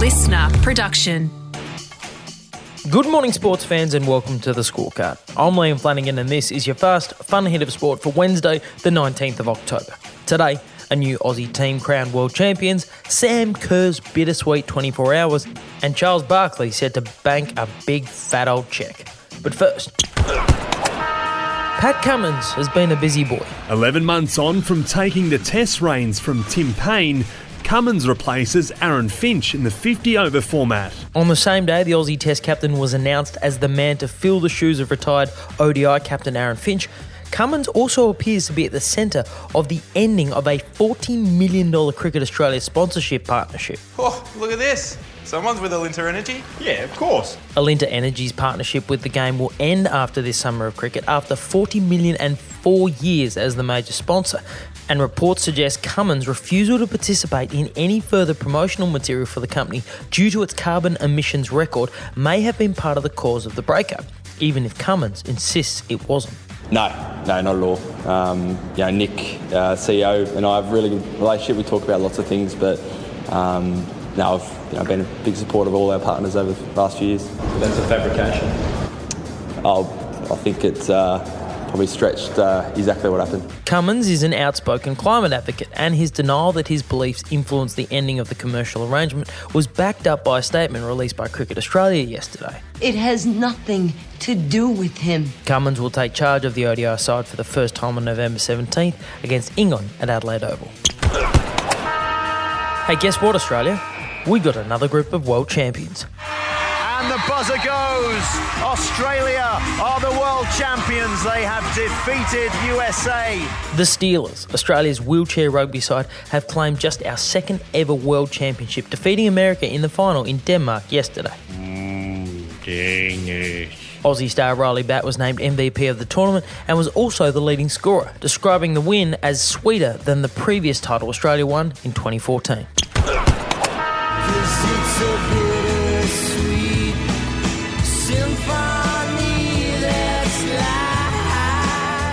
listener production. Good morning, sports fans, and welcome to the scorecard. I'm Liam Flanagan, and this is your first fun hit of sport for Wednesday, the 19th of October. Today, a new Aussie team crowned world champions, Sam Kerr's bittersweet 24 hours, and Charles Barkley said to bank a big fat old check. But first, Pat Cummins has been a busy boy. 11 months on from taking the test reins from Tim Paine, Cummins replaces Aaron Finch in the 50 over format. On the same day, the Aussie Test captain was announced as the man to fill the shoes of retired ODI captain Aaron Finch. Cummins also appears to be at the centre of the ending of a $14 million Cricket Australia sponsorship partnership. Oh, look at this. Someone's with Alinta Energy. Yeah, of course. Alinta Energy's partnership with the game will end after this summer of cricket after 40 million and four years as the major sponsor. And reports suggest Cummins' refusal to participate in any further promotional material for the company due to its carbon emissions record may have been part of the cause of the breakup, even if Cummins insists it wasn't. No, no, not at all. Um, you know, Nick, uh, CEO, and I have a really good relationship. We talk about lots of things, but um, no, I've you know, been a big supporter of all our partners over the last few years. That's a fabrication. I'll, I think it's uh, probably stretched uh, exactly what happened. Cummins is an outspoken climate advocate, and his denial that his beliefs influenced the ending of the commercial arrangement was backed up by a statement released by Cricket Australia yesterday. It has nothing to do with him. Cummins will take charge of the ODI side for the first time on November 17th against England at Adelaide Oval. Hey, guess what, Australia? We got another group of world champions. And the buzzer goes. Australia are the world champions. They have defeated USA. The Steelers, Australia's wheelchair rugby side, have claimed just our second ever world championship, defeating America in the final in Denmark yesterday. Mm, Aussie star Ryley Batt was named MVP of the tournament and was also the leading scorer, describing the win as sweeter than the previous title Australia won in 2014.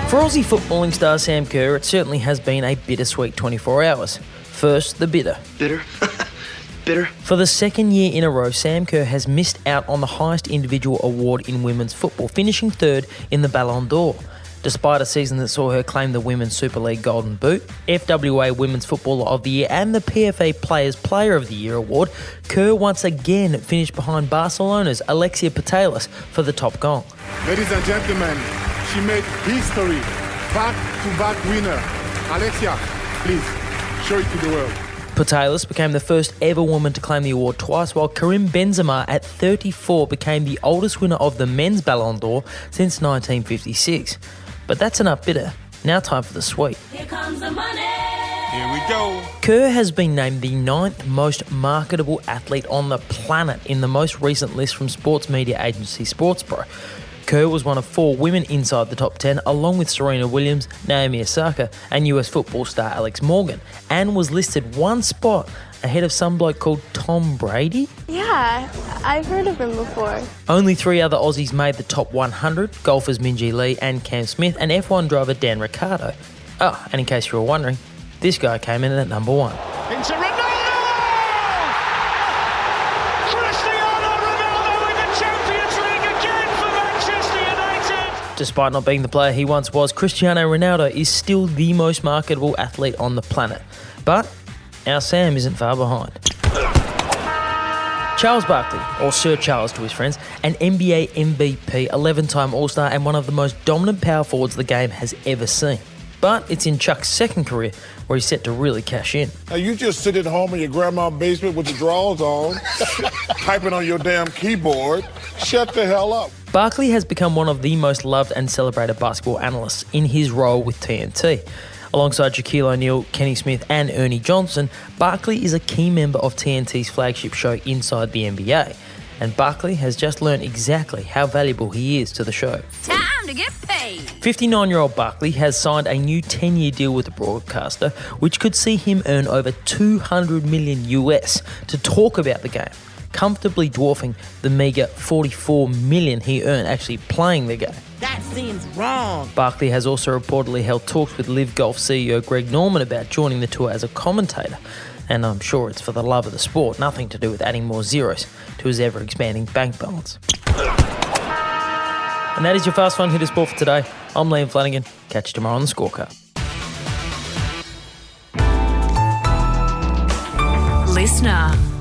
For Aussie footballing star Sam Kerr, it certainly has been a bittersweet 24 hours. First, the bitter. Bitter? Bitter? For the second year in a row, Sam Kerr has missed out on the highest individual award in women's football, finishing third in the Ballon d'Or. Despite a season that saw her claim the Women's Super League Golden Boot, FWA Women's Footballer of the Year, and the PFA Players Player of the Year award, Kerr once again finished behind Barcelona's Alexia Putellas for the top gong. Ladies and gentlemen, she made history. Back to back winner. Alexia, please show it to the world. Putellas became the first ever woman to claim the award twice, while Karim Benzema at 34 became the oldest winner of the men's Ballon d'Or since 1956. But that's enough bitter. Now time for the sweet. Here comes the money. Here we go. Kerr has been named the ninth most marketable athlete on the planet in the most recent list from sports media agency SportsPro. Kerr was one of four women inside the top 10, along with Serena Williams, Naomi Osaka, and US football star Alex Morgan, and was listed one spot ahead of some bloke called Tom Brady. Yeah, I've heard of him before. Only three other Aussies made the top 100 golfers Minjee Lee and Cam Smith, and F1 driver Dan Ricciardo. Oh, and in case you were wondering, this guy came in at number one. Despite not being the player he once was, Cristiano Ronaldo is still the most marketable athlete on the planet. But our Sam isn't far behind. Charles Barkley, or Sir Charles to his friends, an NBA MVP, 11 time All Star, and one of the most dominant power forwards the game has ever seen. But it's in Chuck's second career where he's set to really cash in. Now you just sit at home in your grandma's basement with your drawers on, typing on your damn keyboard. Shut the hell up. Barkley has become one of the most loved and celebrated basketball analysts in his role with TNT. Alongside Shaquille O'Neal, Kenny Smith, and Ernie Johnson, Barkley is a key member of TNT's flagship show Inside the NBA. And Barkley has just learned exactly how valuable he is to the show. Time to get paid. 59 year old Barkley has signed a new 10 year deal with the broadcaster, which could see him earn over 200 million US to talk about the game, comfortably dwarfing the meagre 44 million he earned actually playing the game. That seems wrong. Barkley has also reportedly held talks with LIV Golf CEO Greg Norman about joining the tour as a commentator. And I'm sure it's for the love of the sport, nothing to do with adding more zeros to his ever expanding bank balance. And that is your Fast Fun Hitter Sport for today. I'm Liam Flanagan. Catch you tomorrow on the scorecard. Listener.